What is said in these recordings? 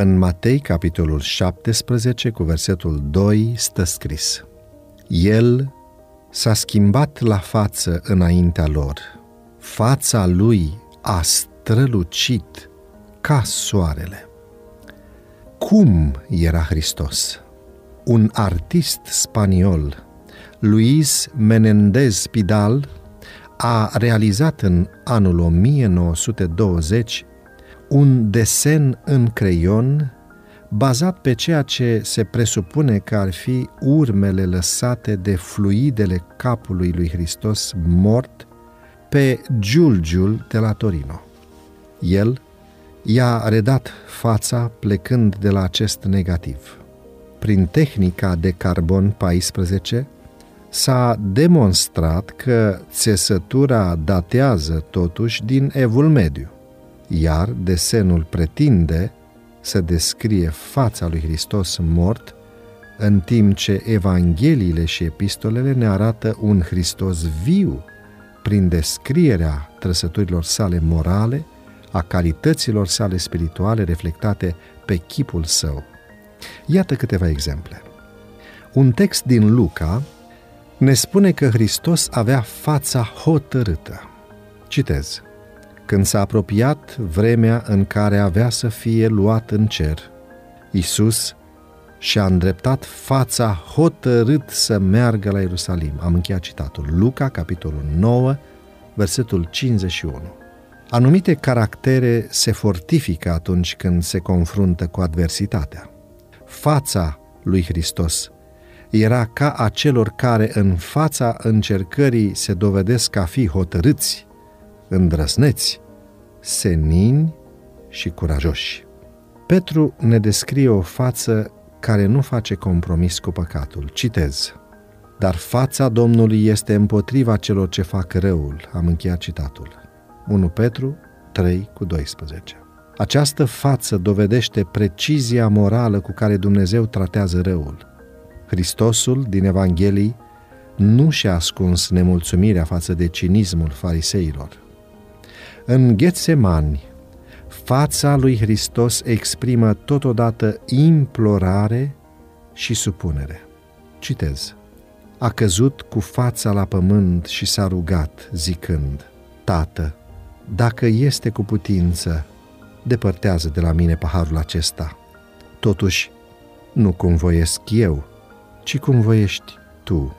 În Matei, capitolul 17, cu versetul 2, stă scris El s-a schimbat la față înaintea lor. Fața lui a strălucit ca soarele. Cum era Hristos? Un artist spaniol, Luis Menendez Pidal, a realizat în anul 1920 un desen în creion bazat pe ceea ce se presupune că ar fi urmele lăsate de fluidele capului lui Hristos mort pe Giulgiul de la Torino. El i-a redat fața plecând de la acest negativ. Prin tehnica de carbon 14 s-a demonstrat că țesătura datează totuși din evul mediu, iar desenul pretinde să descrie fața lui Hristos mort, în timp ce Evangheliile și epistolele ne arată un Hristos viu prin descrierea trăsăturilor sale morale, a calităților sale spirituale reflectate pe chipul său. Iată câteva exemple. Un text din Luca ne spune că Hristos avea fața hotărâtă. Citez. Când s-a apropiat vremea în care avea să fie luat în cer, Isus și-a îndreptat fața hotărât să meargă la Ierusalim. Am încheiat citatul. Luca, capitolul 9, versetul 51. Anumite caractere se fortifică atunci când se confruntă cu adversitatea. Fața lui Hristos era ca a celor care în fața încercării se dovedesc a fi hotărâți, îndrăsneți, senini și curajoși. Petru ne descrie o față care nu face compromis cu păcatul. Citez. Dar fața Domnului este împotriva celor ce fac răul. Am încheiat citatul. 1 Petru 3 cu 12. Această față dovedește precizia morală cu care Dumnezeu tratează răul. Hristosul din Evanghelii nu și-a ascuns nemulțumirea față de cinismul fariseilor. În Ghetsemani, fața lui Hristos exprimă totodată implorare și supunere. Citez. A căzut cu fața la pământ și s-a rugat, zicând, Tată, dacă este cu putință, depărtează de la mine paharul acesta. Totuși, nu cum voiesc eu, ci cum voiești tu.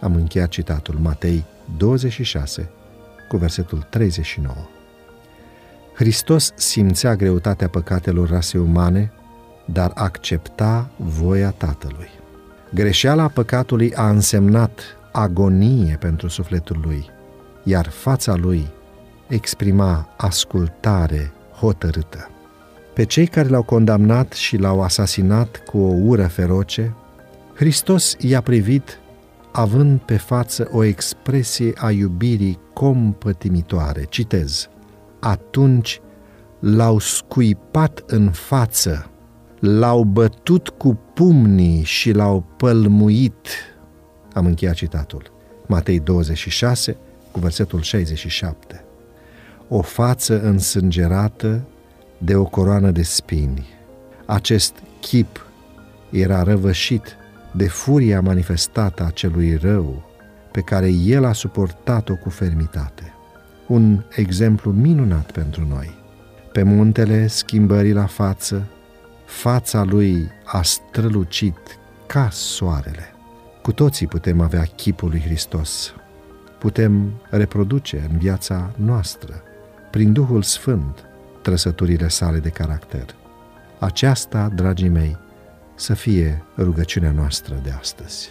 Am încheiat citatul Matei 26 cu versetul 39. Hristos simțea greutatea păcatelor rasei umane, dar accepta voia Tatălui. Greșeala păcatului a însemnat agonie pentru sufletul lui, iar fața lui exprima ascultare hotărâtă. Pe cei care l-au condamnat și l-au asasinat cu o ură feroce, Hristos i-a privit având pe față o expresie a iubirii compătimitoare. Citez. Atunci l-au scuipat în față, l-au bătut cu pumnii și l-au pălmuit. Am încheiat citatul. Matei 26, cu versetul 67. O față însângerată de o coroană de spini. Acest chip era răvășit de furia manifestată a celui rău pe care el a suportat-o cu fermitate. Un exemplu minunat pentru noi. Pe muntele schimbării la față, fața lui a strălucit ca soarele. Cu toții putem avea chipul lui Hristos. Putem reproduce în viața noastră, prin Duhul Sfânt, trăsăturile sale de caracter. Aceasta, dragii mei, să fie rugăciunea noastră de astăzi.